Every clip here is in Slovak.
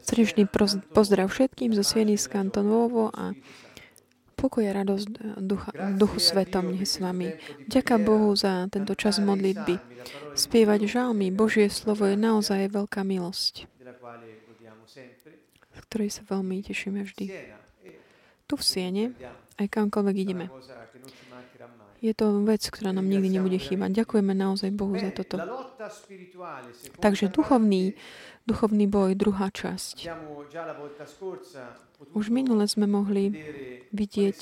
Srdečný pozdrav všetkým zo Sieny z Kantonovo a pokoj a radosť ducha, duchu svetom nech s vami. Ďaká Bohu za tento čas modlitby. Spievať žalmy, Božie slovo je naozaj veľká milosť, z ktorej sa veľmi tešíme vždy. Tu v Siene, aj kamkoľvek ideme. Je to vec, ktorá nám nikdy nebude chýbať. Ďakujeme naozaj Bohu za toto. Takže duchovný, duchovný boj, druhá časť. Už minule sme mohli vidieť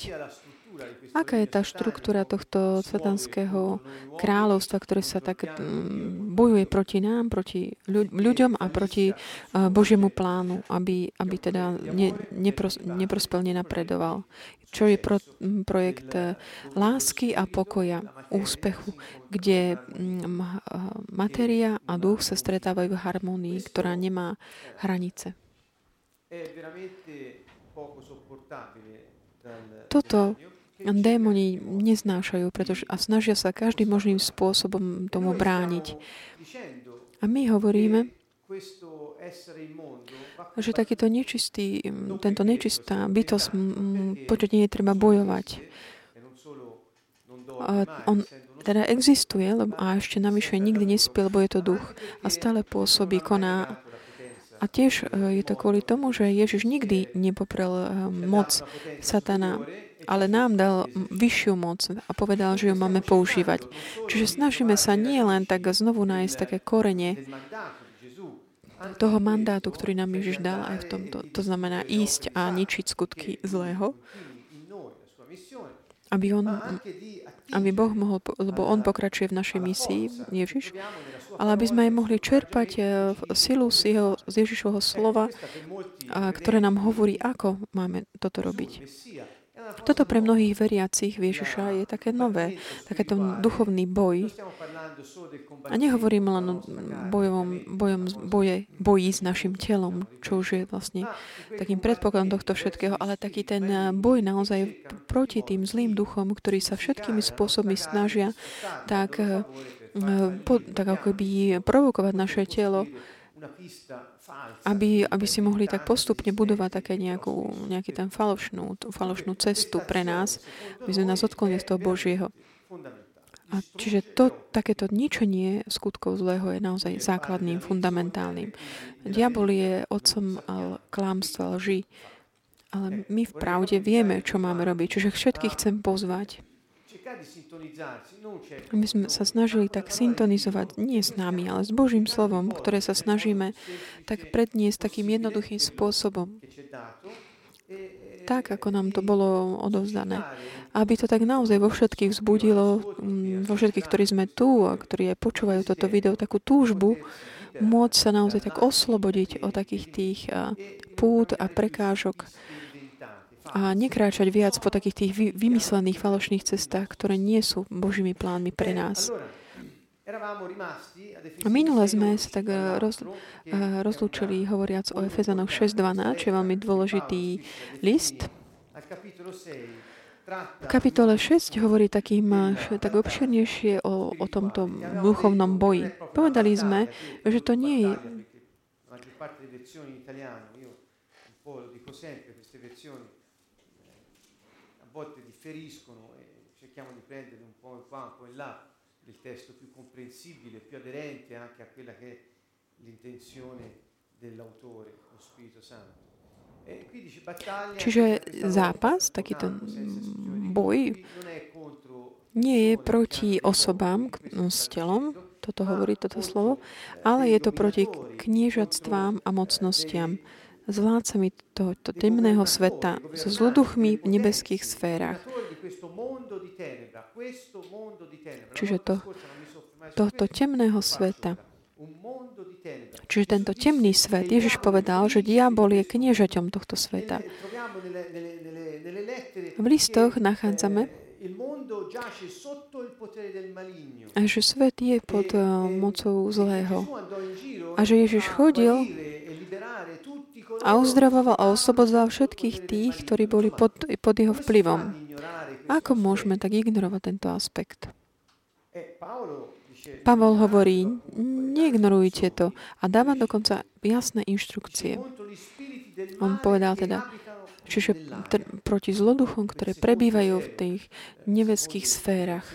Aká je tá štruktúra tohto satanského kráľovstva, ktoré sa tak mm, bojuje proti nám, proti ľuďom a proti Božiemu plánu, aby, aby teda ne, nepros, neprospel, nenapredoval? Čo je pro, projekt e, lásky a pokoja, úspechu, kde materia a duch sa stretávajú v harmonii, ktorá nemá hranice. Toto démoni neznášajú pretože, a snažia sa každým možným spôsobom tomu brániť. A my hovoríme, že takýto nečistý, tento nečistá bytosť, počet nie je treba bojovať. A on teda existuje, lebo a ešte navyše nikdy nespil, lebo je to duch a stále pôsobí, koná. A tiež e, je to kvôli tomu, že Ježiš nikdy nepoprel e, moc satana ale nám dal vyššiu moc a povedal, že ju máme používať. Čiže snažíme sa nie len tak znovu nájsť také korene toho mandátu, ktorý nám Ježiš dal aj v tomto. To znamená ísť a ničiť skutky zlého, aby, on, aby Boh mohol, lebo On pokračuje v našej misii, Ježiš, ale aby sme aj mohli čerpať eh, silu z, jeho, z Ježišovho slova, ktoré nám hovorí, ako máme toto robiť. Toto pre mnohých veriacich Ježiša je také nové, takéto duchovný boj. A nehovorím len o bojovom, bojom, boje, boji s našim telom, čo už je vlastne takým predpokladom tohto všetkého, ale taký ten boj naozaj proti tým zlým duchom, ktorí sa všetkými spôsobmi snažia tak, eh, po, tak ako by provokovať naše telo, aby, aby si mohli tak postupne budovať také nejakú, nejaký ten falošnú, falošnú cestu pre nás, aby sme nás odklonili z toho Božieho. A čiže to, takéto ničenie skutkov zlého je naozaj základným, fundamentálnym. Diabol je otcom klámstva, lži, ale my v pravde vieme, čo máme robiť. Čiže všetkých chcem pozvať, my sme sa snažili tak syntonizovať nie s nami, ale s Božím slovom, ktoré sa snažíme tak predniesť takým jednoduchým spôsobom. Tak, ako nám to bolo odovzdané. Aby to tak naozaj vo všetkých vzbudilo, mm, vo všetkých, ktorí sme tu a ktorí aj počúvajú toto video, takú túžbu, môcť sa naozaj tak oslobodiť od takých tých pút a prekážok, a nekráčať viac po takých tých vymyslených falošných cestách, ktoré nie sú Božími plánmi pre nás. A minule sme sa tak eh, roz, eh, rozlúčili hovoriac o Efezanoch 6.12, čo je veľmi dôležitý list. V kapitole 6 hovorí takým, tak obširnejšie o, o tomto duchovnom boji. Povedali sme, že to nie je volte differiscono e cerchiamo di prendere un po' in qua, un po' in là il testo più comprensibile, più aderente anche a quella che è l'intenzione dell'autore, lo Spirito Santo. Čiže zápas, takýto boj, nie je proti osobám s telom, toto hovorí toto slovo, ale je to proti kniežatstvám a mocnostiam, s vládcami tohoto temného sveta, so zloduchmi v nebeských sférach. Čiže to, tohto temného sveta. Čiže tento temný svet, Ježiš povedal, že diabol je kniežaťom tohto sveta. V listoch nachádzame, a že svet je pod eh, mocou zlého. A že Ježiš chodil a uzdravoval a oslobodzal všetkých tých, ktorí boli pod, pod jeho vplyvom. Ako môžeme tak ignorovať tento aspekt? Pavol hovorí, neignorujte to a dáva dokonca jasné inštrukcie. On povedal teda, čiže t- proti zloduchom, ktoré prebývajú v tých neveských sférach,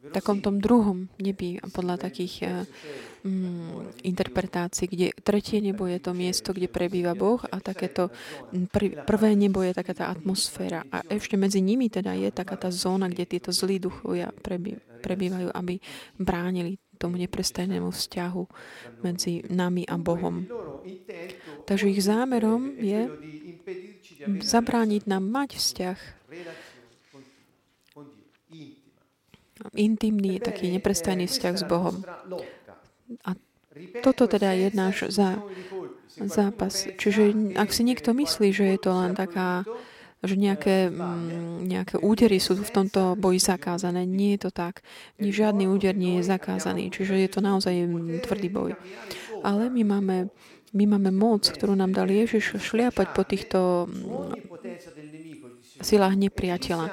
v takom tom druhom nebi, podľa takých mm, interpretácií, kde tretie nebo je to miesto, kde prebýva Boh a takéto pr- prvé nebo je taká tá atmosféra. A ešte medzi nimi teda je taká tá zóna, kde tieto zlí duchovia prebý- prebývajú, aby bránili tomu neprestajnému vzťahu medzi nami a Bohom. Takže ich zámerom je zabrániť nám mať vzťah intimný, taký neprestajný vzťah s Bohom. A toto teda je náš za, zápas. Čiže ak si niekto myslí, že je to len taká, že nejaké, mm, nejaké údery sú v tomto boji zakázané, nie je to tak. Ni žiadny úder nie je zakázaný, čiže je to naozaj tvrdý boj. Ale my máme, my máme moc, ktorú nám dal Ježiš šliapať po týchto silách nepriateľa.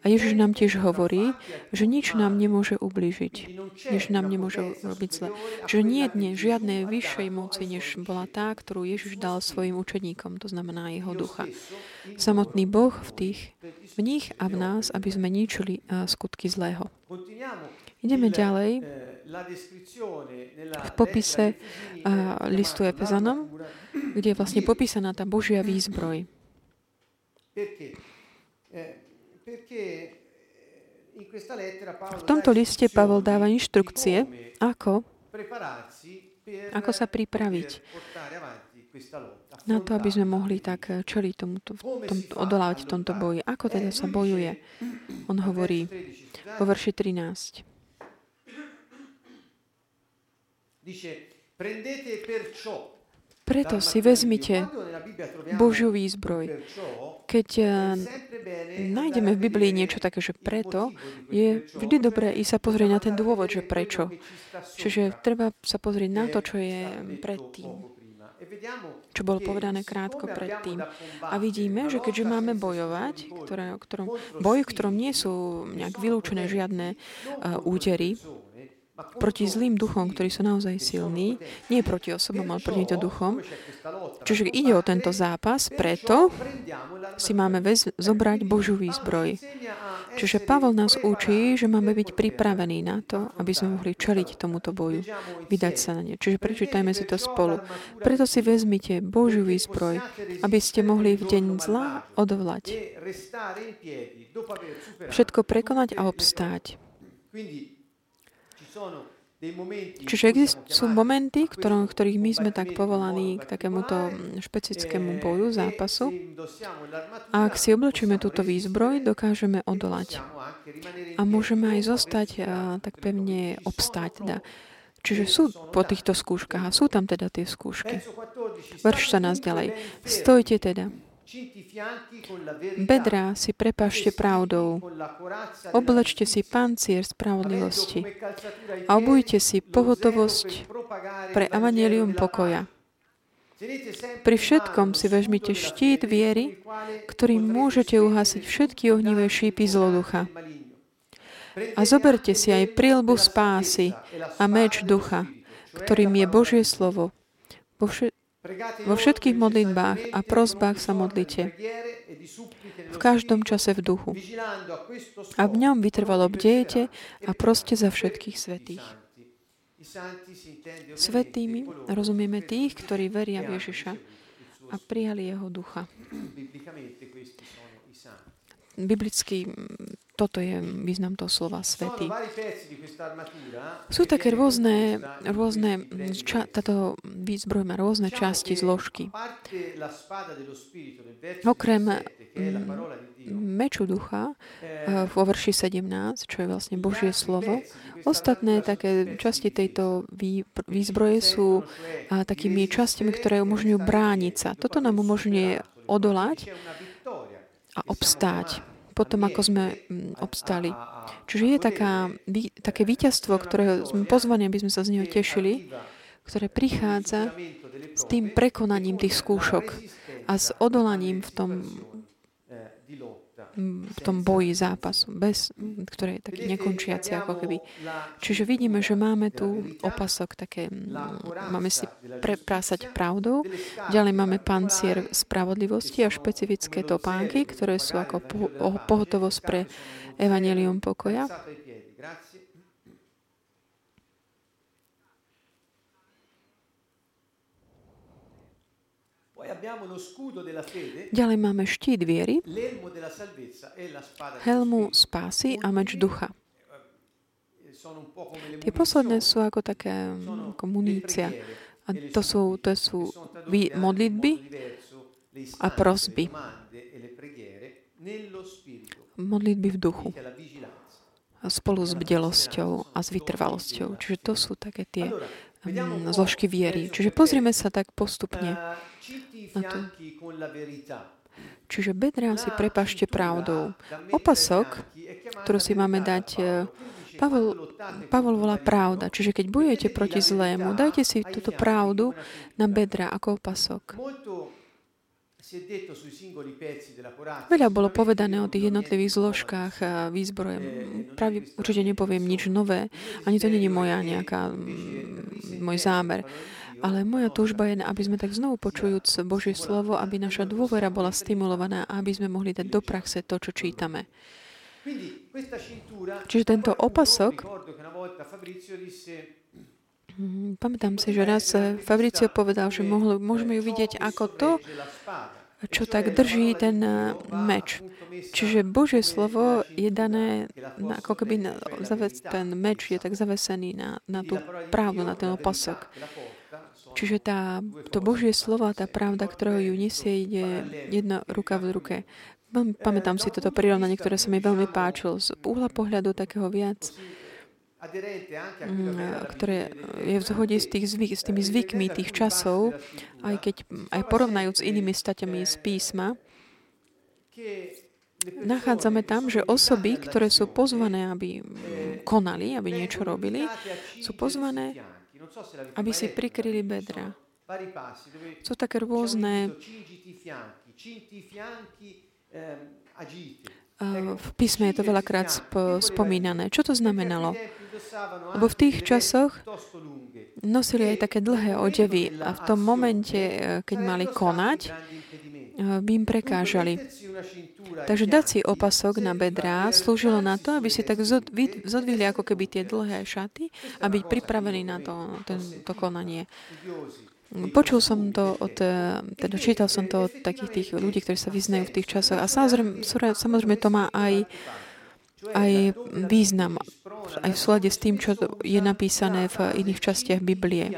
A Ježiš nám tiež hovorí, že nič nám nemôže ublížiť. Nič nám nemôže robiť zle. Čiže nie je žiadnej vyššej moci, než bola tá, ktorú Ježiš dal svojim učeníkom, to znamená jeho ducha. Samotný Boh v, tých, v nich a v nás, aby sme ničili skutky zlého. Ideme ďalej v popise listu Efezanom, kde je vlastne popísaná tá Božia výzbroj. V tomto liste Pavol dáva inštrukcie, ako, ako sa pripraviť na to, aby sme mohli tak eh, čeliť tomuto, tom, odolávať v tomto boji. Ako teda sa bojuje? On hovorí vo verši 13. Prendete perciò preto si vezmite Božiu výzbroj. Keď eh, nájdeme v Biblii niečo také, že preto, je vždy dobré i sa pozrieť na ten dôvod, že prečo. Čiže treba sa pozrieť na to, čo je predtým čo bolo povedané krátko predtým. A vidíme, že keďže máme bojovať, ktoré, ktorom, boj, v ktorom nie sú nejak vylúčené žiadne uh, údery, proti zlým duchom, ktorí sú naozaj silní, nie proti osobom, ale proti to duchom. Čiže ide o tento zápas, preto si máme vez, zobrať Božú výzbroj. Čiže Pavol nás učí, že máme byť pripravení na to, aby sme mohli čeliť tomuto boju, vydať sa na ne. Čiže prečítajme si to spolu. Preto si vezmite Božiu výzbroj, aby ste mohli v deň zla odvolať. Všetko prekonať a obstáť. Čiže existujú momenty, ktorom, ktorých my sme tak povolaní k takémuto špecifickému boju, zápasu. A ak si oblečíme túto výzbroj, dokážeme odolať. A môžeme aj zostať a, tak pevne obstáť. Teda. Čiže sú po týchto skúškach a sú tam teda tie skúšky. Verš sa nás ďalej. Stojte teda. Bedrá si prepašte pravdou. Oblečte si pancier spravodlivosti a obujte si pohotovosť pre evanelium pokoja. Pri všetkom si vežmite štít viery, ktorým môžete uhasiť všetky ohnivé šípy zloducha. A zoberte si aj prilbu spásy a meč ducha, ktorým je Božie slovo. Vo, vše- vo všetkých modlitbách a prozbách sa modlite. V každom čase v duchu. A v ňom vytrvalo bdejete a proste za všetkých svetých. Svetými rozumieme tých, ktorí veria v Ježiša a prijali jeho ducha. Biblicky toto je význam toho slova svetý. Sú také rôzne, rôzne ča, táto výzbroj má rôzne časti, zložky. Okrem meču ducha vo verši 17, čo je vlastne Božie slovo, ostatné také časti tejto výzbroje sú takými častiami, ktoré umožňujú brániť sa. Toto nám umožňuje odolať a obstáť potom, ako sme mm, obstali. Čiže je taká, také víťazstvo, ktoré sme pozvaní, aby sme sa z neho tešili, ktoré prichádza s tým prekonaním tých skúšok a s odolaním v tom v tom boji zápasu, bez, ktoré je taký nekončiaci ako keby. Čiže vidíme, že máme tu opasok také, máme si prepásať pravdou, ďalej máme pancier spravodlivosti a špecifické topánky, ktoré sú ako pohotovosť pre evanelium pokoja. Ďalej máme štít viery, helmu spásy a meč ducha. Tie posledné sú ako také ako munícia. A to sú, to sú modlitby a prosby. Modlitby v duchu. Spolu s bdelosťou a s vytrvalosťou. Čiže to sú také tie zložky viery. Čiže pozrieme sa tak postupne na to. Čiže bedrá si prepašte pravdou. Opasok, ktorú si máme dať, e, Pavel, Pavel volá pravda. Čiže keď bojujete proti zlému, dajte si túto pravdu na bedra ako opasok. Veľa bolo povedané o tých jednotlivých zložkách a výzbroje. Práve určite nepoviem nič nové. Ani to je moja nejaká, môj zámer. Ale moja túžba je, aby sme tak znovu počujúc Božie slovo, aby naša dôvera bola stimulovaná a aby sme mohli dať do praxe to, čo čítame. Čiže tento opasok, pamätám si, že raz Fabricio povedal, že mohli, môžeme ju vidieť ako to, čo tak drží ten eh, meč. Čiže Božie slovo je dané, ako keby ten meč je tak zavesený na, na tú pravdu, na ten opasok. Čiže tá, to Božie slovo a tá pravda, ktorá ju nesie, ide jedna ruka v ruke. Pamätám si toto prirovnanie, ktoré sa mi veľmi páčilo. Z úhla pohľadu takého viac, mm, ktoré je v zhode s, tých zvyk, s tými zvykmi tých časov, aj keď aj porovnajúc s inými staťami z písma, nachádzame tam, že osoby, ktoré sú pozvané, aby konali, aby niečo robili, sú pozvané aby si prikryli bedra. Sú také rôzne v písme je to veľakrát spomínané. Čo to znamenalo? Lebo v tých časoch nosili aj také dlhé odevy a v tom momente, eh, keď mali konať, eh, by im prekážali. Takže dať si opasok na bedrá slúžilo na to, aby si tak zodvihli ako keby tie dlhé šaty a byť pripravení na to, ten, to konanie. Počul som to od, teda čítal som to od takých tých ľudí, ktorí sa vyznajú v tých časoch a samozrejme, samozrejme to má aj, aj význam, aj v súlade s tým, čo je napísané v iných častiach Biblie.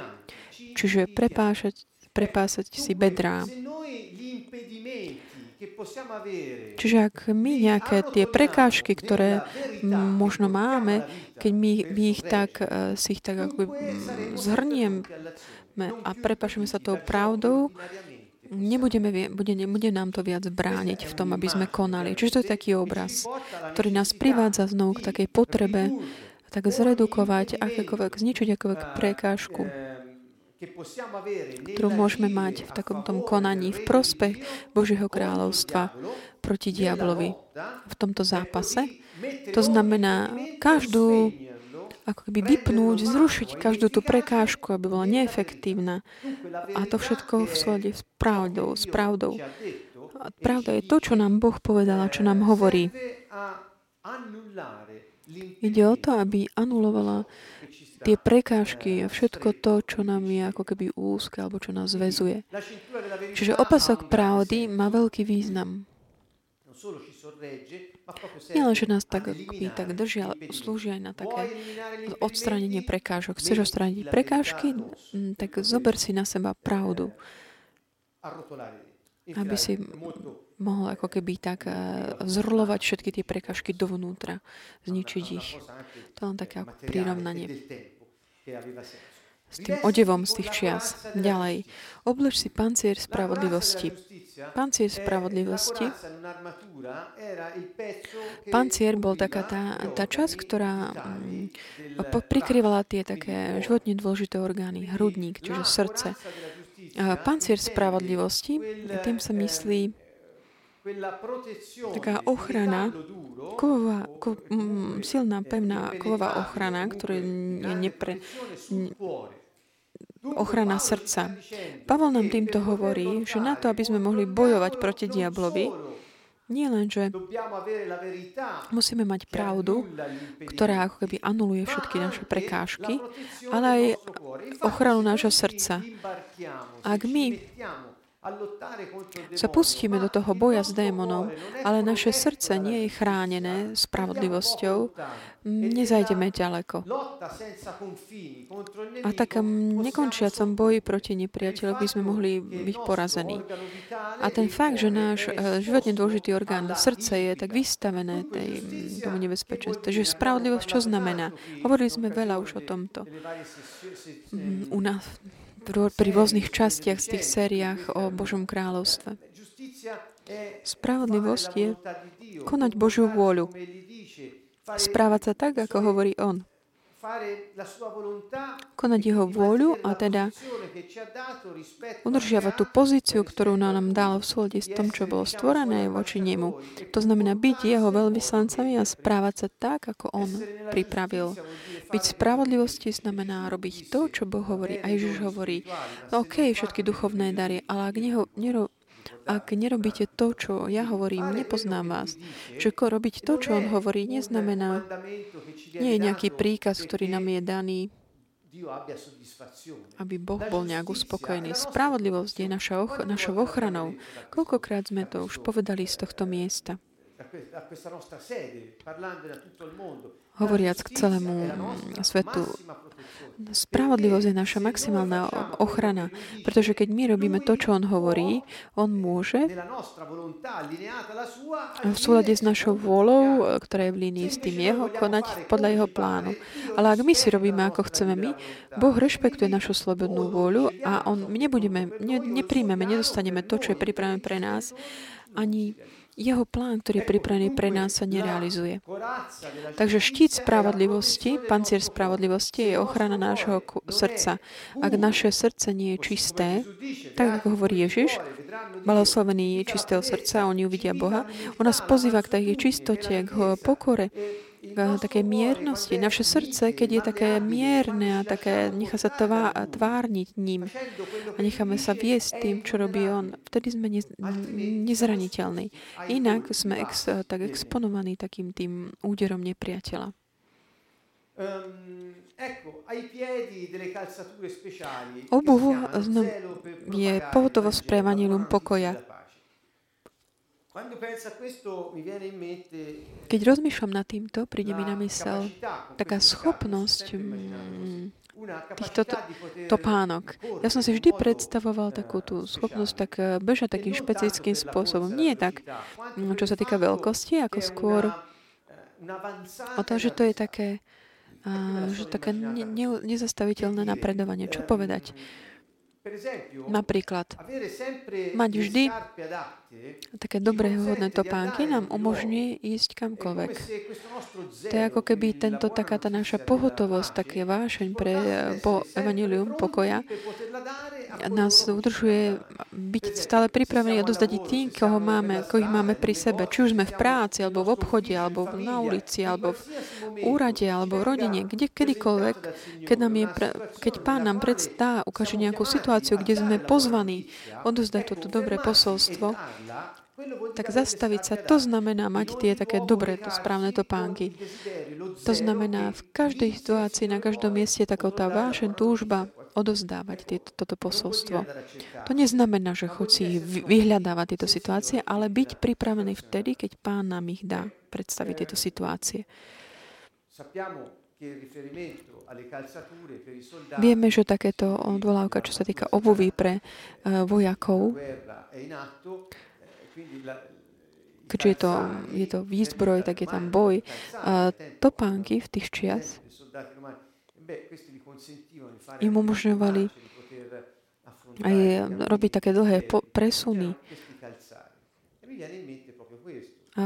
Čiže prepášať, prepásať si bedrá. Čiže ak my nejaké tie prekážky, ktoré možno máme, keď my, my ich tak, eh, si ich tak ako zhrnieme a prepašujeme sa tou pravdou, nebudeme, bude, nebude nám to viac brániť v tom, aby sme konali. Čiže to je taký obraz, ktorý nás privádza znovu k takej potrebe tak zredukovať akékoľvek, zničiť akékoľvek prekážku ktorú môžeme mať v takomto konaní v prospech Božieho kráľovstva proti diablovi v tomto zápase. To znamená každú ako keby vypnúť, zrušiť každú tú prekážku, aby bola neefektívna. A to všetko v súlade s pravdou. S pravdou. A pravda je to, čo nám Boh povedal a čo nám hovorí. Ide o to, aby anulovala tie prekážky a všetko to, čo nám je ako keby úzke alebo čo nás zväzuje. Čiže opasok pravdy má veľký význam. len, že nás tak, akoby, tak držia, ale slúži aj na také odstránenie prekážok. Chceš odstrániť prekážky, mm, tak zober si na seba pravdu. Aby si mohol ako keby tak eh, zrlovať všetky tie prekažky dovnútra, zničiť ich. To len také ako prirovnanie s tým odevom z tých čias. Ďalej, oblež si pancier spravodlivosti. Pancier spravodlivosti. Pancier bol taká tá, tá časť, ktorá mm, prikrývala tie také životne dôležité orgány. Hrudník, čiže srdce. Pancier spravodlivosti, tým sa myslí taká ochrana, kovová, ko, m, silná, pevná kovová ochrana, ktorá je nepre, ochrana srdca. Pavol nám týmto hovorí, že na to, aby sme mohli bojovať proti diablovi, nie len, že musíme mať pravdu, ktorá ako keby anuluje všetky naše prekážky, ale aj ochranu nášho srdca. Ak my sa pustíme do toho boja s démonom, ale naše srdce nie je chránené spravodlivosťou, nezajdeme ďaleko. A tak nekončiacom boji proti nepriateľovi by sme mohli byť porazení. A ten fakt, že náš eh, životne dôležitý orgán, srdce je tak vystavené tej, tomu nebezpečenstvu. Takže spravodlivosť čo znamená? Hovorili sme veľa už o tomto. U nás pri rôznych častiach z tých sériách o Božom kráľovstve. Spravodlivosť je konať Božiu vôľu. Správať sa tak, ako hovorí On konať jeho vôľu a teda udržiavať tú pozíciu, ktorú nám dal v súlade s tom, čo bolo stvorené voči nemu. To znamená byť jeho veľvyslancami a správať sa tak, ako on pripravil. Byť spravodlivosti znamená robiť to, čo Boh hovorí. A Ježiš hovorí, no OK, všetky duchovné dary, ale ak neho, nero, ak nerobíte to, čo ja hovorím, nepoznám vás. Ko robiť to, čo on hovorí, neznamená, nie je nejaký príkaz, ktorý nám je daný, aby Boh bol nejak uspokojený. Spravodlivosť je naša och- našou ochranou. Koľkokrát sme to už povedali z tohto miesta hovoriac k celému svetu. Spravodlivosť je naša maximálna ochrana, pretože keď my robíme to, čo on hovorí, on môže v súlade s našou vôľou, ktorá je v línii s tým jeho, konať podľa jeho plánu. Ale ak my si robíme, ako chceme my, Boh rešpektuje našu slobodnú vôľu a on, my nebudeme, ne, nepríjmeme, nedostaneme to, čo je pripravené pre nás, ani jeho plán, ktorý je pripravený pre nás, sa nerealizuje. Takže štít spravodlivosti, pancier spravodlivosti je ochrana nášho srdca. Ak naše srdce nie je čisté, tak ako hovorí Ježiš, blahoslavený je čistého srdca, oni uvidia Boha, on nás pozýva k takej čistote, k pokore, také miernosti. Naše srdce, keď je také mierne a také, nechá sa tvá, tvárniť ním a necháme sa viesť tým, čo robí on, vtedy sme nez, nezraniteľní. Inak sme ex, tak exponovaní takým tým úderom nepriateľa. Obuv je pohotovo správanie pokoja. Keď rozmýšľam nad týmto, príde mi na mysel taká schopnosť mm, týchto topánok. Ja som si vždy predstavoval takú tú schopnosť tak eh, bežať takým špecifickým spôsobom. Nie tak, mm, čo sa týka veľkosti, ako skôr eh, o to, že to je také, uh, že také ne, ne, nezastaviteľné napredovanie. Čo povedať? Napríklad, mať vždy také dobré hodné topánky nám umožní ísť kamkoľvek. To je ako keby tento, taká tá naša pohotovosť, také vášeň pre po evanilium pokoja nás udržuje byť stále pripravený a dozdať tým, koho máme, koho máme pri sebe. Či už sme v práci, alebo v obchode, alebo na ulici, alebo v úrade, alebo v rodine, kde kedykoľvek, keď, nám je keď pán nám predstá, ukáže nejakú situáciu, kde sme pozvaní odozdať toto dobré posolstvo, tak zastaviť sa, to znamená mať tie také dobré, to správne topánky. To znamená v každej situácii, na každom mieste taká tá vášen, túžba odovzdávať tieto, toto posolstvo. To neznamená, že chod si vyhľadávať tieto situácie, ale byť pripravený vtedy, keď pán nám ich dá predstaviť tieto situácie. Vieme, že takéto odvolávka, čo sa týka obuvy pre uh, vojakov, keďže je to, je to výzbroj, tak je tam boj. Uh, topánky v tých čias im umožňovali aj robiť také dlhé presuny. A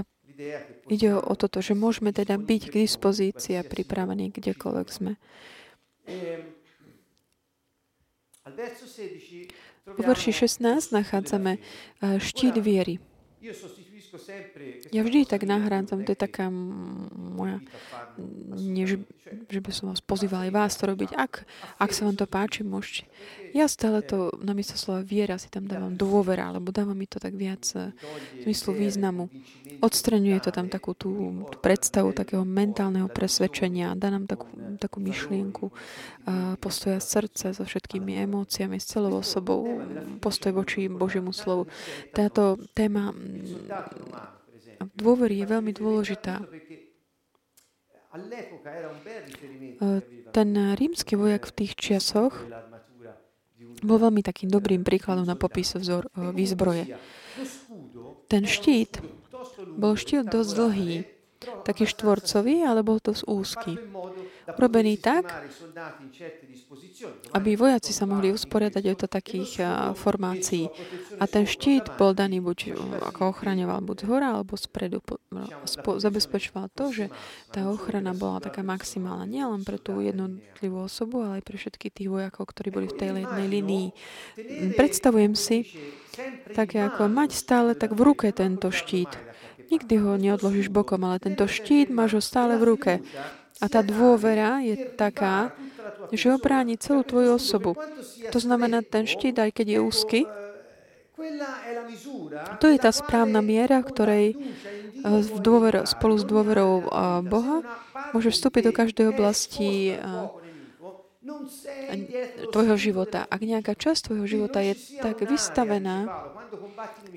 ide o toto, že môžeme teda byť k dispozícii a pripravení kdekoľvek sme. Vo verši 16 nachádzame štít viery. Ja vždy tak nahrádzam, to je taká moja, nie, že, že by som vás pozýval aj vás to robiť. Ak, ak sa vám to páči, môžete. Ja stále to namiesto slova viera si tam dávam dôvera, lebo dáva mi to tak viac eh, zmyslu významu. Odstraňuje to tam takú tú predstavu takého mentálneho presvedčenia, dá nám takú, takú myšlienku eh, postoja srdca so všetkými emóciami, s celou osobou, postoj voči Božiemu slovu. Táto téma mm, dôvery je veľmi dôležitá. Eh, ten rímsky vojak v tých časoch bol veľmi takým dobrým príkladom na popis vzor, výzbroje. Ten štít bol štít dosť dlhý, taký štvorcový, ale bol dosť úzky. Urobený tak, aby vojaci sa mohli usporiadať do takých formácií. A ten štít bol daný buď ako ochraňoval buď z hora alebo spredu. Spo, zabezpečoval to, že tá ochrana bola taká maximálna nielen pre tú jednotlivú osobu, ale aj pre všetkých tých vojakov, ktorí boli v tej jednej linii. Predstavujem si, také ako mať stále tak v ruke tento štít. Nikdy ho neodložíš bokom, ale tento štít máš ho stále v ruke. A tá dôvera je taká, že obráni celú tvoju osobu. To znamená, ten štít, aj keď je úzky, to je tá správna miera, ktorej eh, v dôver, spolu s dôverou eh, Boha môže vstúpiť do každej oblasti eh, tvojho života. Ak nejaká časť tvojho života je tak vystavená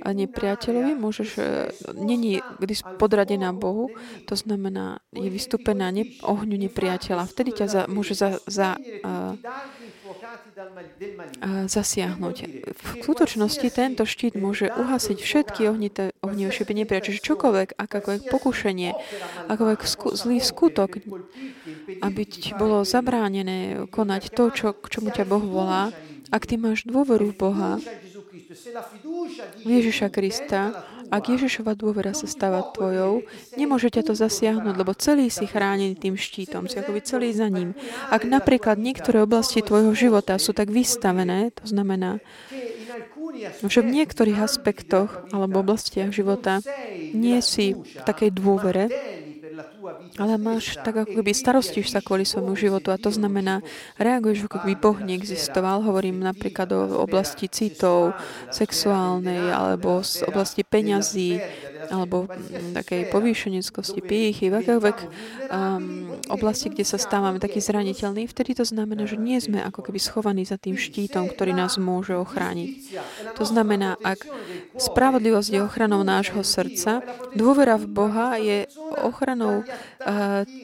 nepriateľovi, môžeš, e, není podradená Bohu, to znamená, je vystúpená ne, ohňu nepriateľa. Vtedy ťa za, môže za, za, uh, zasiahnuť. V skutočnosti tento štít môže uhasiť všetky ohnité, ohnivé šipy nepriateľa. Čiže čokoľvek, akákoľvek pokušenie, akoľvek sku, zlý skutok, aby ti bolo zabránené konať to, čo, k čomu ťa Boh volá, ak ty máš dôveru v Boha, Ježiša Krista, ak Ježišova dôvera sa stáva tvojou, nemôže ťa to zasiahnuť, lebo celý si chránený tým štítom, si akoby celý za ním. Ak napríklad niektoré oblasti tvojho života sú tak vystavené, to znamená, že v niektorých aspektoch alebo oblastiach života nie si v takej dôvere, ale máš tak ako keby starostíš sa kvôli svojmu životu a to znamená, reaguješ ako keby Boh neexistoval. Hovorím napríklad o oblasti citov, sexuálnej alebo z oblasti peňazí alebo takej povýšeneckosti, pýchy, v akéhoľvek um, oblasti, kde sa stávame taký zraniteľný, vtedy to znamená, že nie sme ako keby schovaní za tým štítom, ktorý nás môže ochrániť. To znamená, ak spravodlivosť je ochranou nášho srdca, dôvera v Boha je ochranou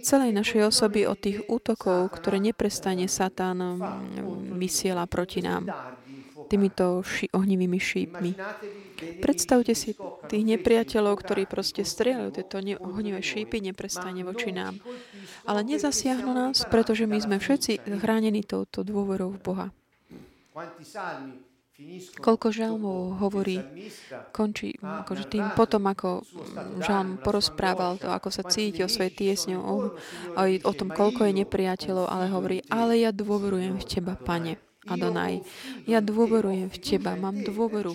celej našej osoby od tých útokov, ktoré neprestane Satan um, vysiela proti nám týmito ši- ohnivými šípmi. Predstavte si tých nepriateľov, ktorí proste strieľajú tieto ohnivé šípy neprestane voči nám. Ale nezasiahnu nás, pretože my sme všetci chránení touto dôverou v Boha. Koľko žalmov hovorí, končí akože tým potom, ako žalm porozprával to, ako sa cíti o svojej tiesne, o, o tom, koľko je nepriateľov, ale hovorí, ale ja dôverujem v Teba, Pane, Adonaj. Ja dôverujem v Teba, mám dôveru.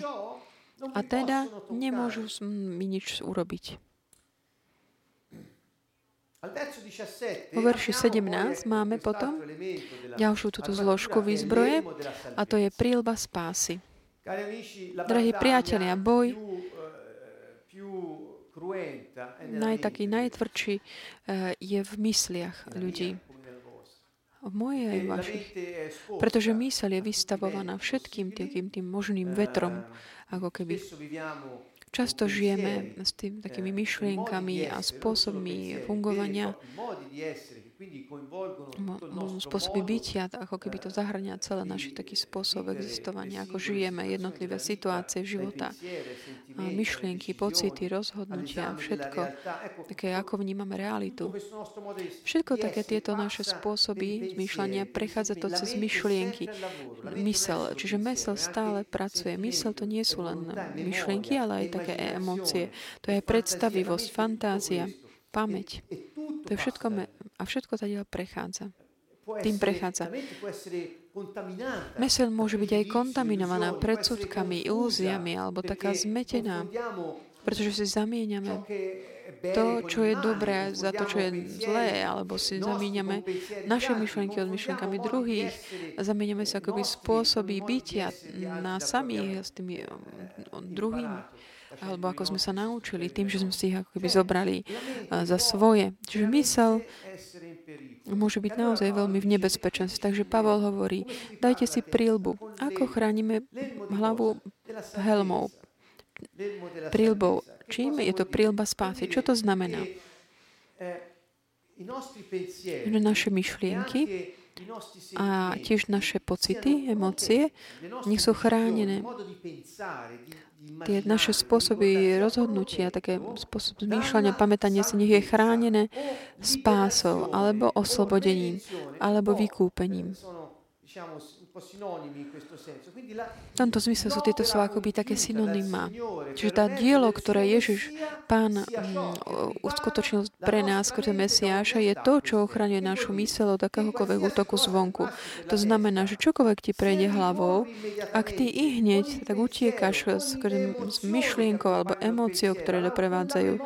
A teda nemôžu mi nič urobiť. Vo verši 17 máme potom ďalšiu túto zložku výzbroje a to je prílba spásy. Drahí priatelia, boj naj, taký najtvrdší eh, je v mysliach ľudí. V mojej aj vašich. Pretože mysel je vystavovaná všetkým tým, tým možným vetrom, ako keby často žijeme s tým takými myšlienkami a spôsobmi fungovania spôsoby bytia, ako keby to zahrania celé naše taký spôsob existovania, ako žijeme jednotlivé situácie života, myšlienky, pocity, rozhodnutia, všetko, také ako vnímame realitu. Všetko také tieto naše spôsoby zmýšľania prechádza to cez myšlienky, mysel. Čiže mysel stále pracuje. Mysel to nie sú len myšlienky, ale aj také emócie. To je predstavivosť, fantázia, pamäť. To všetko a všetko teda prechádza. Tým prechádza. Myseľ môže byť aj kontaminovaná predsudkami, ilúziami alebo taká zmetená. Pretože si zamieňame to, čo je dobré za to, čo je zlé, alebo si zamieňame naše myšlenky od myšlenkami druhých, zamieňame sa akoby spôsoby bytia na samých s tými druhými alebo ako sme sa naučili, tým, že sme si ich ako keby zobrali za svoje. Čiže mysel môže byť naozaj veľmi v nebezpečenstve. Takže Pavol hovorí, dajte si prílbu. Ako chránime hlavu helmou? Prílbou. Čím je to prílba spásy? Čo to znamená? Naše myšlienky a tiež naše pocity, emócie, nech sú chránené tie naše spôsoby rozhodnutia, také spôsob zmýšľania, pamätania si, nech je chránené spásou, alebo oslobodením, alebo vykúpením. V tomto zmysle sú tieto slova akoby také synonymá. Čiže tá dielo, ktoré Ježiš, Pán, mm, uskutočnil pre nás, skrze Mesiáša, je to, čo ochraňuje našu mysel od akéhokoľvek útoku zvonku. To znamená, že čokoľvek ti prejde hlavou, ak ty i hneď tak utiekaš s myšlienkou alebo emóciou, ktoré doprevádzajú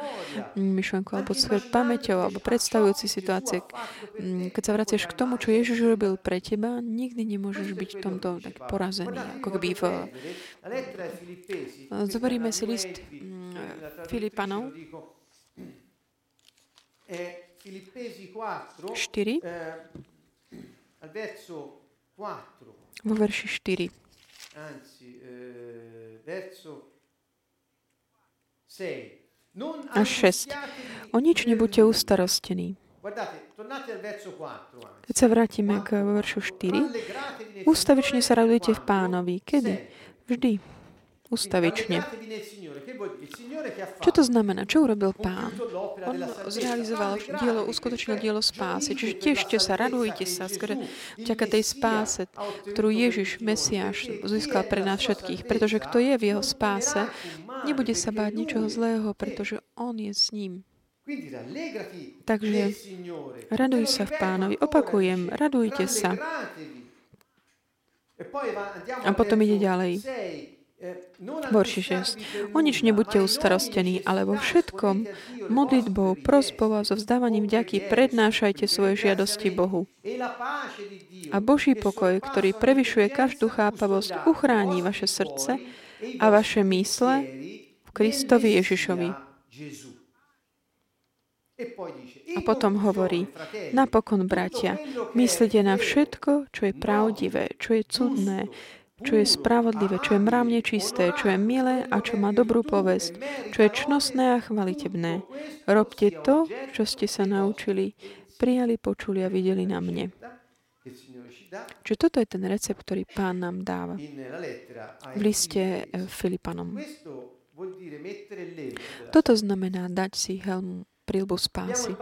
myšlienku alebo svet pamäťou alebo predstavujúci situácie, keď sa vraciaš k tomu, čo Ježiš robil pre teba, nikdy nemôžeš byť v tomto tak porazený. Ako keby v... Zoberieme si list mm, Filipanov. 4. Vo verši 4. A 6. O nič nebuďte ustarostení. Keď sa vrátime k veršu 4, ustavične sa radujte v pánovi. Kedy? Vždy. Ustavične. Čo to znamená? Čo urobil pán? On zrealizoval dielo, uskutočnil dielo spásy. Čiže tešte sa, radujte sa vďaka tej spáse, ktorú Ježiš, Mesiáš, získal pre nás všetkých. Pretože kto je v jeho spáse, nebude sa báť ničoho zlého, pretože on je s ním. Takže raduj sa v pánovi. Opakujem, radujte sa. E A potom ide ďalej. Borši 6. O nič nebuďte ustarostení, ale vo všetkom modlitbou, prosbou a so vzdávaním vďaky prednášajte svoje žiadosti Bohu. E a Boží pokoj, ktorý prevyšuje každú chápavosť, uchráni vaše srdce e a vaše mysle v Kristovi Ježišovi. A potom hovorí, napokon, bratia, myslíte na všetko, čo je pravdivé, čo je cudné, čo je spravodlivé, čo je mravne čisté, čo je milé a čo má dobrú povesť, čo je čnostné a chvalitebné. Robte to, čo ste sa naučili, prijali, počuli a videli na mne. Čiže toto je ten recept, ktorý pán nám dáva v liste Filipanom. Toto znamená dať si helmu prílbu spásy.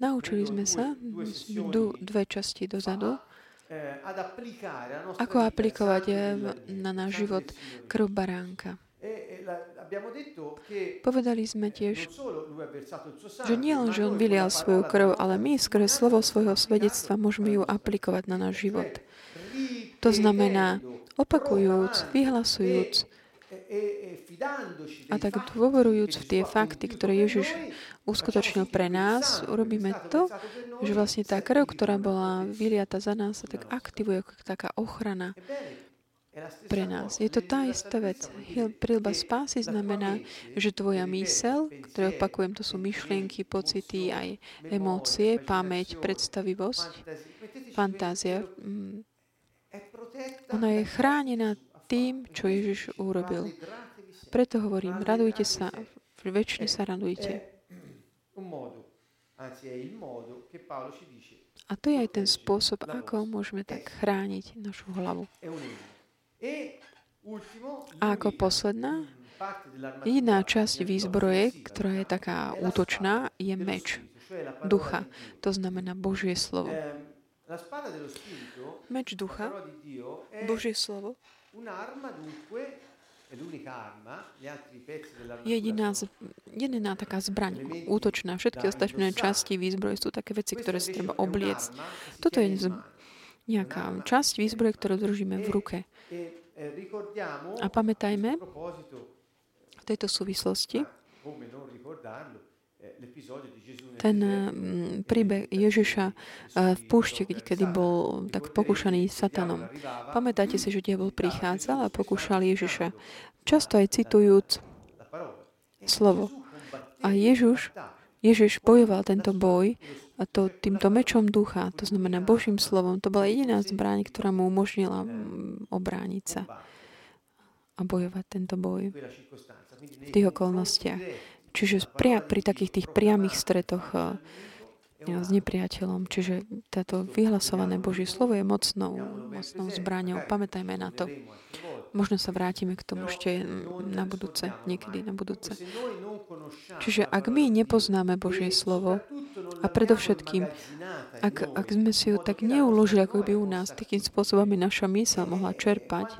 Naučili sme sa dve časti dozadu, ako aplikovať eh, na náš život krv baránka. Povedali sme tiež, že nie len, že on vylial svoju krv, ale my skrze slovo svojho svedectva môžeme ju aplikovať na náš život. To znamená, opakujúc, vyhlasujúc, a tak dôverujúc v tie fakty, ktoré Ježiš uskutočnil pre nás, urobíme to, že vlastne tá krv, ktorá bola vyliata za nás, sa tak aktivuje ako taká ochrana pre nás. Je to tá istá vec. Prilba spásy znamená, že tvoja mysel, ktoré opakujem, to sú myšlienky, pocity, aj emócie, pamäť, predstavivosť, fantázia, mm, ona je chránená tým, čo Ježiš urobil. Preto hovorím, radujte sa, väčšine sa radujte. A to je aj ten spôsob, ako môžeme tak chrániť našu hlavu. A ako posledná, jediná časť výzbroje, ktorá je taká útočná, je meč ducha. To znamená Božie slovo. Meč ducha, Božie slovo, Jediná, z, jediná taká zbraň, útočná. Všetky ostatné časti výzbroje sú také veci, ktoré si treba obliecť. Toto je z, nejaká časť výzbroje, ktorú držíme v ruke. A pamätajme, V tejto súvislosti ten mm, príbeh Ježiša eh, v púšti, kedy bol tak pokúšaný satanom. Pamätáte si, že diabol prichádzal a pokúšal Ježiša. Často aj citujúc slovo. A Ježiš, Ježiš bojoval tento boj a to týmto mečom ducha, to znamená Božím slovom. To bola jediná zbraň, ktorá mu umožnila mm, obrániť sa a bojovať tento boj v tých okolnostiach. Čiže pri, pri takých tých priamých stretoch eh, s nepriateľom. Čiže táto vyhlasované Božie slovo je mocnou, mocnou zbraňou. Pamätajme na to. Možno sa vrátime k tomu ešte na budúce, niekedy na budúce. Čiže ak my nepoznáme Božie slovo a predovšetkým, ak, ak sme si ho tak neuložili, ako by u nás, takým spôsobom by naša mysl mohla čerpať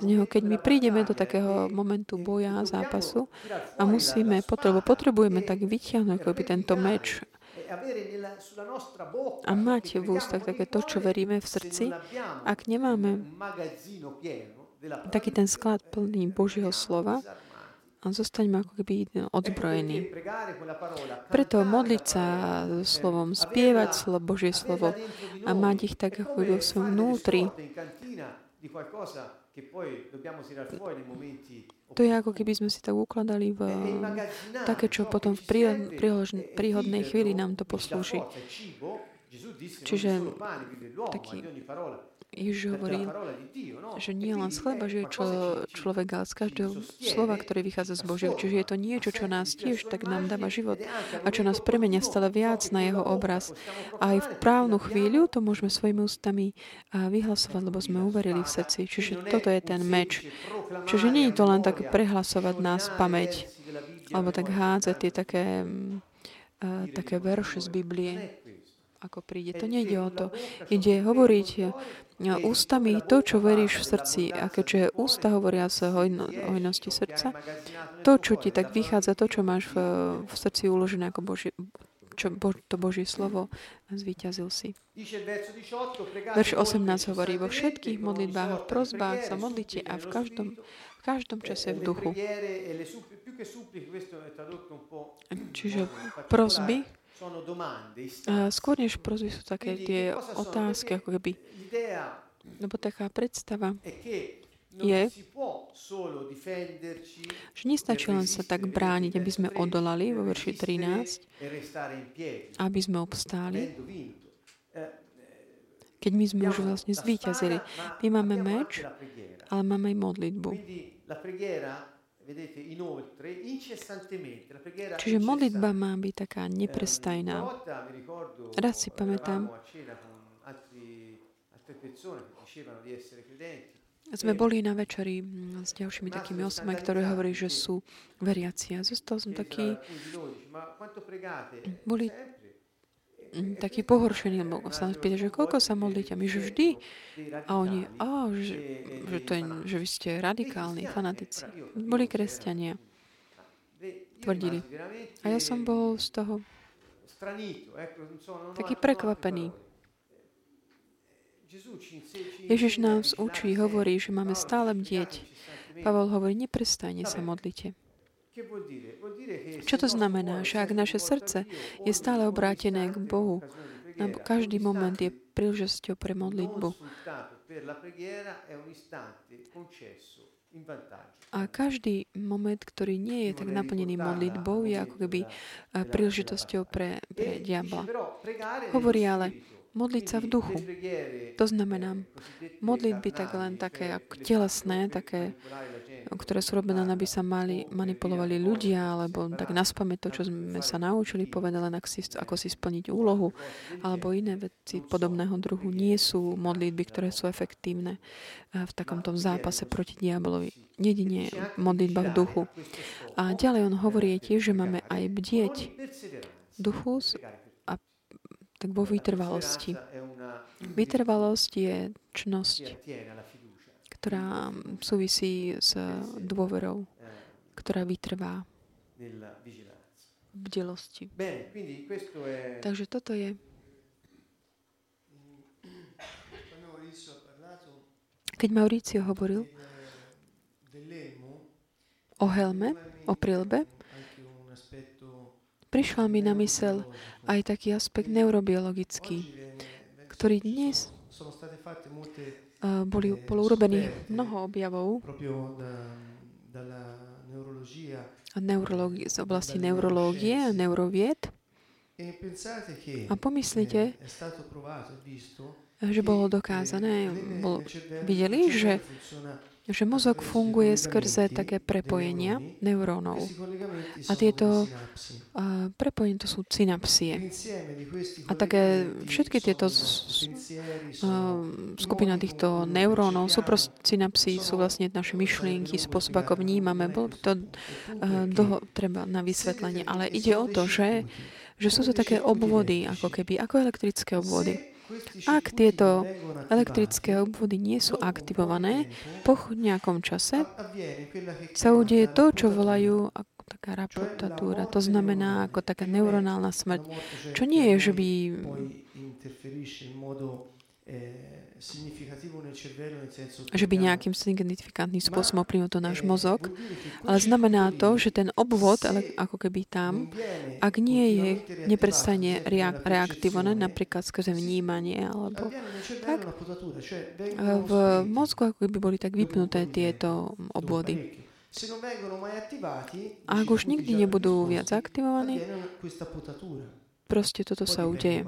z neho, keď my prídeme do takého momentu boja, zápasu a musíme, lebo potrebujeme tak vyťahnuť ako by tento meč a mať v ústach také to, čo veríme v srdci, ak nemáme taký ten sklad plný Božieho slova a zostaňme ako keby odzbrojení. Preto modliť sa slovom, spievať slovo, Božie slovo a mať ich tak ako vo svojom vnútri. To je ako keby sme si tak ukladali v také, čo potom v príhodnej chvíli nám to poslúži. Čiže taký Ježiš hovorí, že nie len z chleba žije čo, človek, ale z každého slova, ktoré vychádza z Božieho. Čiže je to niečo, čo nás tiež tak nám dáva život a čo nás premenia stále viac na jeho obraz. A aj v právnu chvíľu to môžeme svojimi ústami vyhlasovať, lebo sme uverili v srdci. Čiže toto je ten meč. Čiže nie je to len tak prehlasovať nás pamäť, alebo tak hádzať tie také, také verše z Biblie ako príde. To nejde o to. Ide hovoriť ústami to, čo veríš v srdci. A keďže ústa hovoria z hojno, hojnosti srdca, to, čo ti tak vychádza, to, čo máš v, v srdci uložené ako Boží, čo, bo, to Božie slovo, zvíťazil si. Verš 18 hovorí, vo všetkých modlitbách a prozbách sa modlite a v každom, v každom čase v duchu. Čiže prosby, skôr než prosby sú také tie otázky, ako keby. Lebo taká predstava je, že nestačí len sa tak brániť, aby sme odolali vo verši 13, aby sme obstáli, keď my sme už vlastne zvíťazili. My máme meč, ale máme aj modlitbu. Čiže modlitba má byť taká neprestajná. Raz si pamätám, sme boli na večeri mm, s ďalšími takými osobami, ktoré hovorí, že sú veriaci. A zostal som taký... Boli Mm, taký pohoršený, lebo sa nás pýta, že koľko sa modlíte? My, že vždy. A oni, a, že, že, to je, že vy ste radikálni, fanatici. Boli kresťania. Tvrdili. A ja som bol z toho taký prekvapený. Ježiš nás učí, hovorí, že máme stále bdieť. Pavel hovorí, neprestajne sa modlite. Čo to znamená? Že ak naše srdce je stále obrátené k Bohu, na každý moment je príležitosťou pre modlitbu. A každý moment, ktorý nie je tak naplnený modlitbou, je ako keby príležitosťou pre, pre diabla. Hovorí ale, modliť sa v duchu. To znamená, modlitby tak len také telesné, také ktoré sú robené, aby sa mali, manipulovali ľudia, alebo tak naspamäť to, čo sme sa naučili povedať, len ak si, ako si splniť úlohu, alebo iné veci podobného druhu nie sú modlitby, ktoré sú efektívne v takomto zápase proti diabolovi. Jedine modlitba v duchu. A ďalej on hovorí tiež, že máme aj bdieť duchu tak vo vytrvalosti. Vytrvalosť je čnosť ktorá súvisí s dôverou, ktorá vytrvá v bdelosti. Takže toto je keď Mauricio hovoril o helme, o prilbe, prišla mi na mysel aj taký aspekt neurobiologický, ktorý dnes boli, bolo urobených mnoho objavov neurologi- z oblasti neurológie a neurovied. A pomyslite, že bolo dokázané, bolo, videli, že že mozog funguje skrze také prepojenia neurónov. A tieto a prepojenia to sú synapsie. A také všetky tieto z, skupina týchto neurónov sú proste synapsy, sú vlastne naše myšlienky, spôsob, ako vnímame. Bolo by to dlho treba na vysvetlenie. Ale ide o to, že, že sú to také obvody, ako keby, ako elektrické obvody. Ak tieto elektrické obvody nie sú aktivované, po nejakom čase sa udeje to, čo volajú ako taká rapotatúra. To znamená ako taká neuronálna smrť. Čo nie je, že by že by nejakým signifikantným spôsobom ovplyvnil to náš mozog, ale znamená to, že ten obvod, ale ako keby tam, ak nie je, neprestane reaktivované, napríklad skrze vnímanie, alebo tak, v mozgu ako keby boli tak vypnuté tieto obvody. Ak už nikdy nebudú viac aktivovaní, Proste toto sa udeje.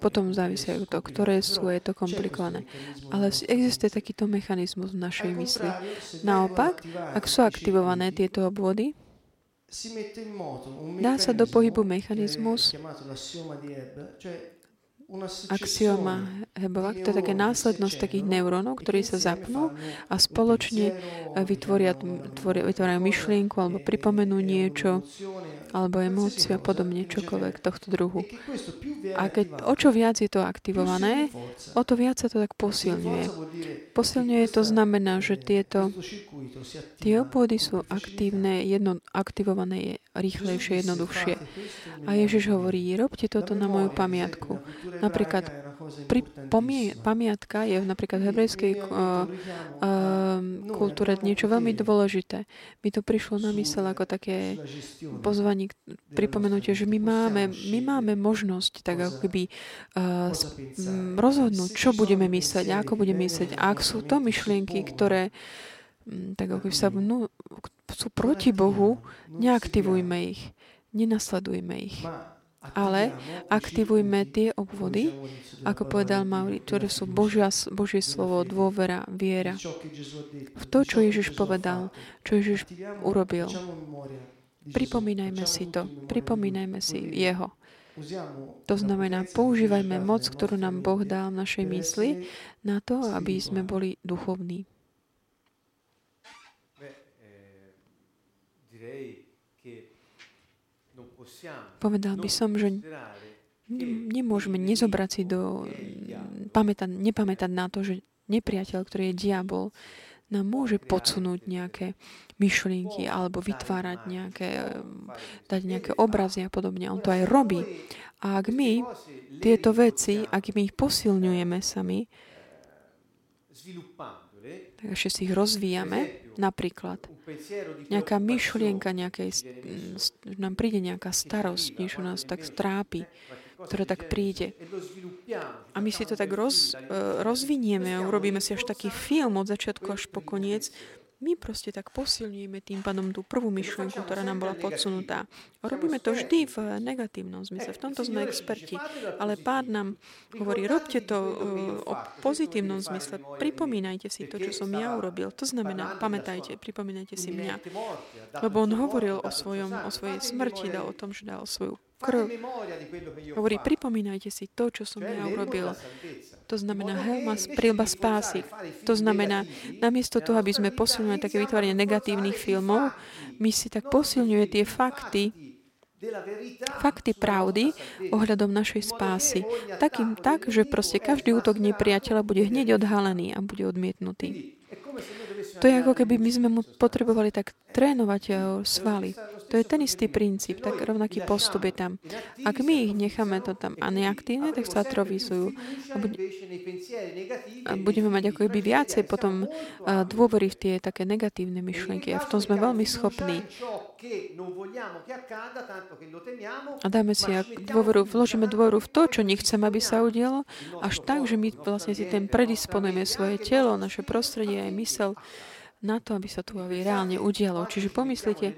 Potom závisí od toho, ktoré sú, je to komplikované. Ale existuje takýto mechanizmus v našej mysli. Naopak, ak sú aktivované tieto obvody, dá sa do pohybu mechanizmus, axioma Hebova, to je také následnosť takých neurónov, ktorí sa zapnú a spoločne vytvoria, tvoria, vytvoria myšlienku alebo pripomenú niečo alebo emóciu a podobne, čokoľvek tohto druhu. A keď o čo viac je to aktivované, o to viac sa to tak posilňuje. Posilňuje to znamená, že tieto tie obvody sú aktívne, jedno, aktivované je rýchlejšie, jednoduchšie. A Ježiš hovorí, robte toto na moju pamiatku. Napríklad pri pomie, pamiatka je napríklad v hebrejskej uh, uh, kultúre niečo veľmi dôležité. Mi to prišlo na mysel ako také pozvanie, pripomenutie, že my máme, my máme možnosť tak ako keby uh, rozhodnúť, čo budeme mysleť, ako budeme mysleť. A ak sú to myšlienky, ktoré tak ako sa vnú, sú proti Bohu, neaktivujme ich, nenasledujme ich ale aktivujme tie obvody, ako povedal Mauri, ktoré sú Božia, Božie slovo, dôvera, viera. V to, čo Ježiš povedal, čo Ježiš urobil. Pripomínajme si to. Pripomínajme si Jeho. To znamená, používajme moc, ktorú nám Boh dal v našej mysli na to, aby sme boli duchovní. Povedal by som, že nemôžeme nezobrať si do... Pamätať, nepamätať na to, že nepriateľ, ktorý je diabol, nám môže podsunúť nejaké myšlienky alebo vytvárať nejaké, dať nejaké obrazy a podobne. On to aj robí. A ak my tieto veci, ak my ich posilňujeme sami, tak ešte si ich rozvíjame, napríklad nejaká myšlienka, nejakej, nám príde nejaká starosť, niečo nás tak strápi, ktoré tak príde. A my si to tak roz, e, rozvinieme a urobíme si až taký film od začiatku až po koniec, my proste tak posilňujeme tým pádom tú prvú myšlienku, ktorá nám bola podsunutá. Robíme to vždy v negatívnom zmysle. V tomto sme experti. Ale pán nám hovorí, robte to uh, o pozitívnom zmysle. Pripomínajte si to, čo som ja urobil. To znamená, pamätajte, pripomínajte si mňa. Lebo on hovoril o, svojom, o svojej smrti, dal o tom, že dal svoju krv. Hovorí, pripomínajte si to, čo som ja urobil. To znamená helma, prilba spásy. To znamená, namiesto toho, aby sme posilňovali také vytváranie negatívnych filmov, my si tak posilňuje tie fakty, fakty pravdy ohľadom našej spásy. Takým tak, že proste každý útok nepriateľa bude hneď odhalený a bude odmietnutý. To je ako keby my sme mu potrebovali tak trénovať eh, svaly. To je ten istý princíp, tak rovnaký postup je tam. Ak my ich necháme to tam a neaktívne, tak sa atrofizujú. A budeme mať ako keby viacej potom dôvery v tie také negatívne myšlienky a v tom sme veľmi schopní. A dáme si dôveru, vložíme dôveru v to, čo nechcem, aby sa udialo, až tak, že my vlastne si ten predisponujeme svoje telo, naše prostredie aj mysel na to, aby sa tu reálne udialo. Čiže pomyslite,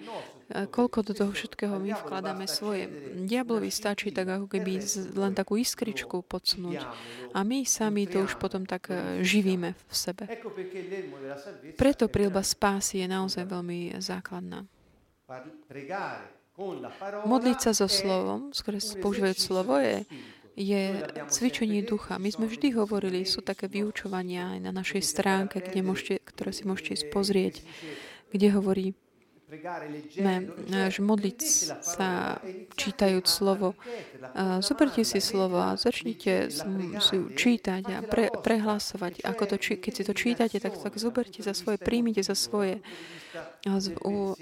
koľko do toho všetkého my vkladáme svoje. Diablovi stačí tak ako keby len takú iskričku podsunúť. A my sami to už potom tak e, živíme v sebe. Preto prílba spásy je naozaj veľmi základná. Modliť sa so slovom, používať slovo, je, je cvičenie ducha. My sme vždy hovorili, sú také vyučovania aj na našej stránke, kde môžete, ktoré si môžete pozrieť, kde hovorí že modliť sa čítajúc slovo. Zoberte si slovo a začnite si čítať a pre, prehlasovať. Ako to, keď si to čítate, tak, tak zoberte za svoje, príjmite za svoje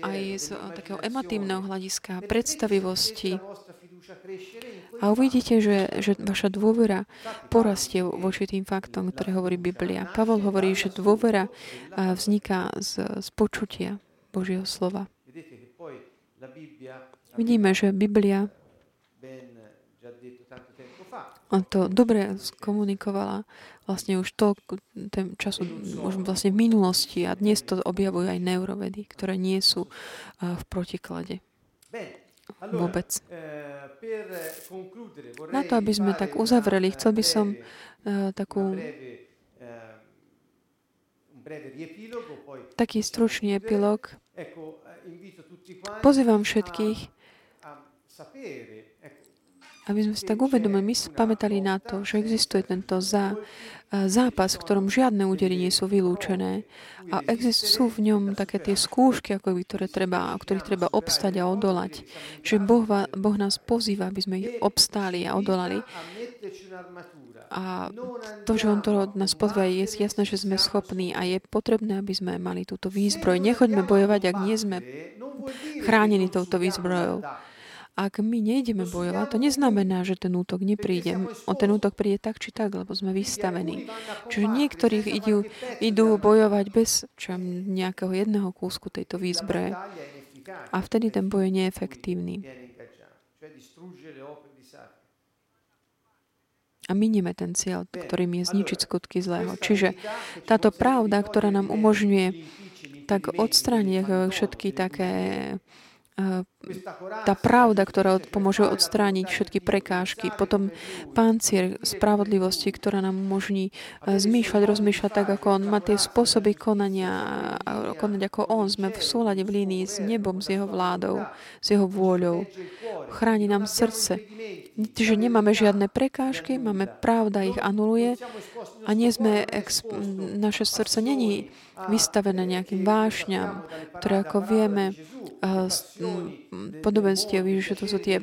aj z takého ematívneho hľadiska, predstavivosti. A uvidíte, že, že vaša dôvera porastie voči tým faktom, ktoré hovorí Biblia. Pavol hovorí, že dôvera vzniká z, z počutia. Božieho slova. Vidíme, že Biblia on to dobre skomunikovala vlastne už to ten času, už vlastne v minulosti a dnes to objavujú aj neurovedy, ktoré nie sú v protiklade. Vôbec. Na to, aby sme tak uzavreli, chcel by som uh, takú taký stručný epilóg Eh, Pozývam všetkých, aby sme si tak uvedomili, my pamätali na to, že existuje tento zá, eh, zápas, v ktorom žiadne údery nie sú vylúčené a sú v ňom také tie skúšky, ako by, ktoré treba, o ktorých treba obstať a odolať. Že boh, boh nás pozýva, aby sme ich obstáli a odolali. A to, že on to nás pozve, je jasné, že sme schopní a je potrebné, aby sme mali túto výzbroj. Nechoďme bojovať, ak nie sme chránení touto výzbrojou. Ak my nejdeme bojovať, to neznamená, že ten útok nepríde. O ten útok príde tak či tak, lebo sme vystavení. Čiže niektorých idú, idú bojovať bez čo, nejakého jedného kúsku tejto výzbroje. A vtedy ten boj je neefektívny. A minieme ten cieľ, ktorým je zničiť skutky zlého. Čiže táto pravda, ktorá nám umožňuje tak odstrániť všetky také tá pravda, ktorá pomôže odstrániť všetky prekážky, potom pancier spravodlivosti, ktorá nám umožní e, zmýšľať, rozmýšľať tak, ako on má tie spôsoby konania, konať ako on. Sme v súlade v línii s nebom, s jeho vládou, s jeho vôľou. Chráni nám srdce. Že nemáme žiadne prekážky, máme pravda, ich anuluje a nie sme, naše srdce není vystavené nejakým vášňam, ktoré, ako vieme, podobenstiev, že to sú tie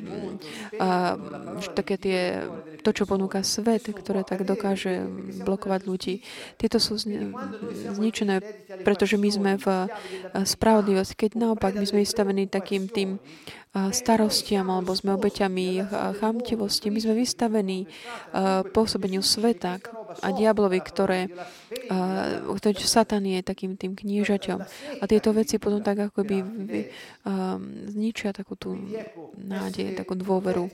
také tie, to, čo ponúka svet, ktoré tak dokáže blokovať ľudí. Tieto sú zničené, pretože my sme v spravodlivosti. Keď naopak my sme vystavení takým tým starostiam alebo sme obeťami chamtivosti. My sme vystavení pôsobeniu sveta a diablovi, ktoré, ktoré Satan je takým tým knížaťom. A tieto veci potom tak ako by zničia takú tú nádej, takú dôveru.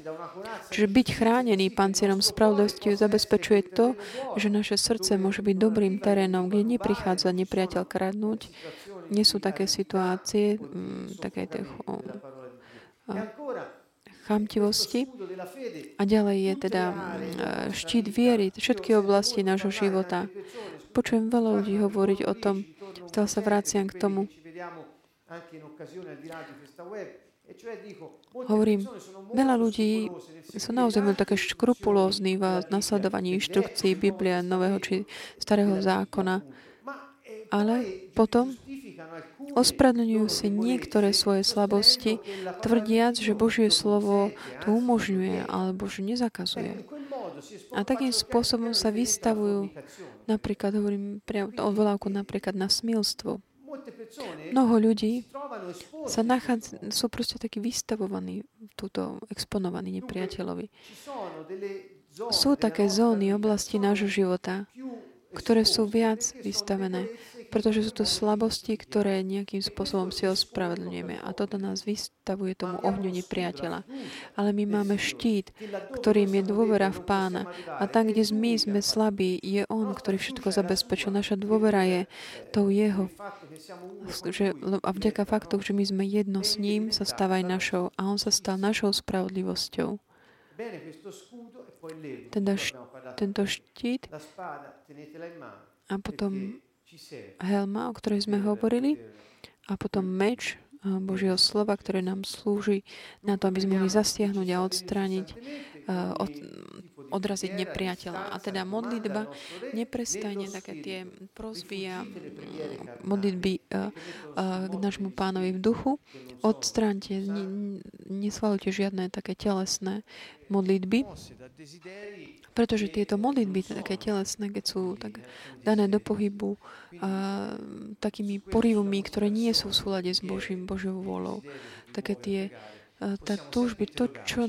Čiže byť chránený pancierom spravodlivosti zabezpečuje to, že naše srdce môže byť dobrým terénom, kde neprichádza nepriateľ kradnúť. Nie sú také situácie, také tie chamtivosti. A ďalej je teda mm, štít viery, všetky oblasti nášho života. Počujem veľa ľudí hovoriť o tom, stále sa vraciam k tomu. Hovorím, veľa ľudí sú naozaj také škrupulózni v nasledovaní inštrukcií Biblia, Nového či Starého zákona. Ale potom Ospravedlňujú si niektoré svoje slabosti, tvrdiac, že Božie slovo to umožňuje alebo že nezakazuje. A takým spôsobom sa vystavujú, napríklad hovorím odvolávku napríklad na smilstvo. Mnoho ľudí sa nachádza, sú proste takí vystavovaní, túto exponovaní nepriateľovi. Sú také zóny, oblasti nášho života, ktoré sú viac vystavené pretože sú to slabosti, ktoré nejakým spôsobom si ospravedlňujeme. A toto nás vystavuje tomu ohňu nepriateľa. Ale my máme štít, ktorým je dôvera v pána. A tam, kde my sme slabí, je on, ktorý všetko zabezpečil. Naša dôvera je tou jeho. Že, a vďaka faktu, že my sme jedno s ním, sa stáva aj našou. A on sa stal našou spravodlivosťou. Teda tento štít a potom helma, o ktorej sme hovorili, a potom meč Božieho slova, ktoré nám slúži na to, aby sme mohli zasiahnuť a odstrániť, od, odraziť nepriateľa. A teda modlitba neprestajne také tie prosby a modlitby k nášmu pánovi v duchu. Odstránte, nesvalujte žiadne také telesné modlitby, pretože tieto modlitby, také telesné, keď sú tak dané do pohybu a, takými porivmi, ktoré nie sú v súlade s Božím, Božou vôľou, také tie tá túžby, to, čo,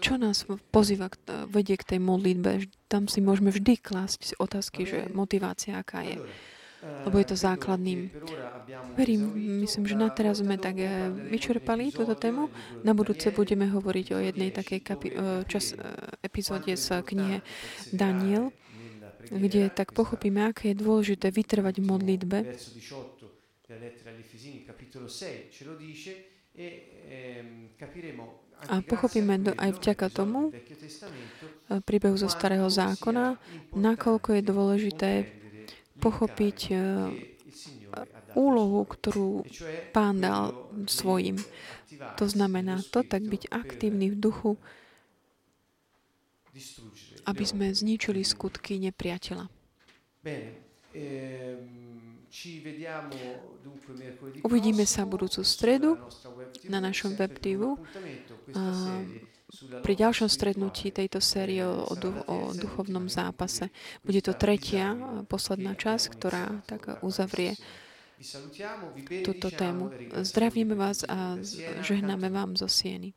čo nás pozýva, vedie k tej modlitbe, tam si môžeme vždy klásť otázky, že motivácia aká je lebo je to základným. Verím, myslím, že na teraz sme tak eh, vyčerpali túto tému. Na budúce budeme hovoriť o jednej takej kapi- eh, čas, eh, epizóde z knihe Daniel, kde tak pochopíme, aké je dôležité vytrvať v modlitbe. A pochopíme aj vďaka tomu príbehu zo Starého zákona, nakoľko je dôležité pochopiť e, úlohu, ktorú pán dal svojim. To znamená to, tak byť aktívny v duchu, aby sme zničili skutky nepriateľa. Uvidíme sa budúcu stredu na našom webdivu pri ďalšom strednutí tejto série o, o duchovnom zápase. Bude to tretia, posledná časť, ktorá tak uzavrie túto tému. Zdravíme vás a žehnáme vám zo Sieny.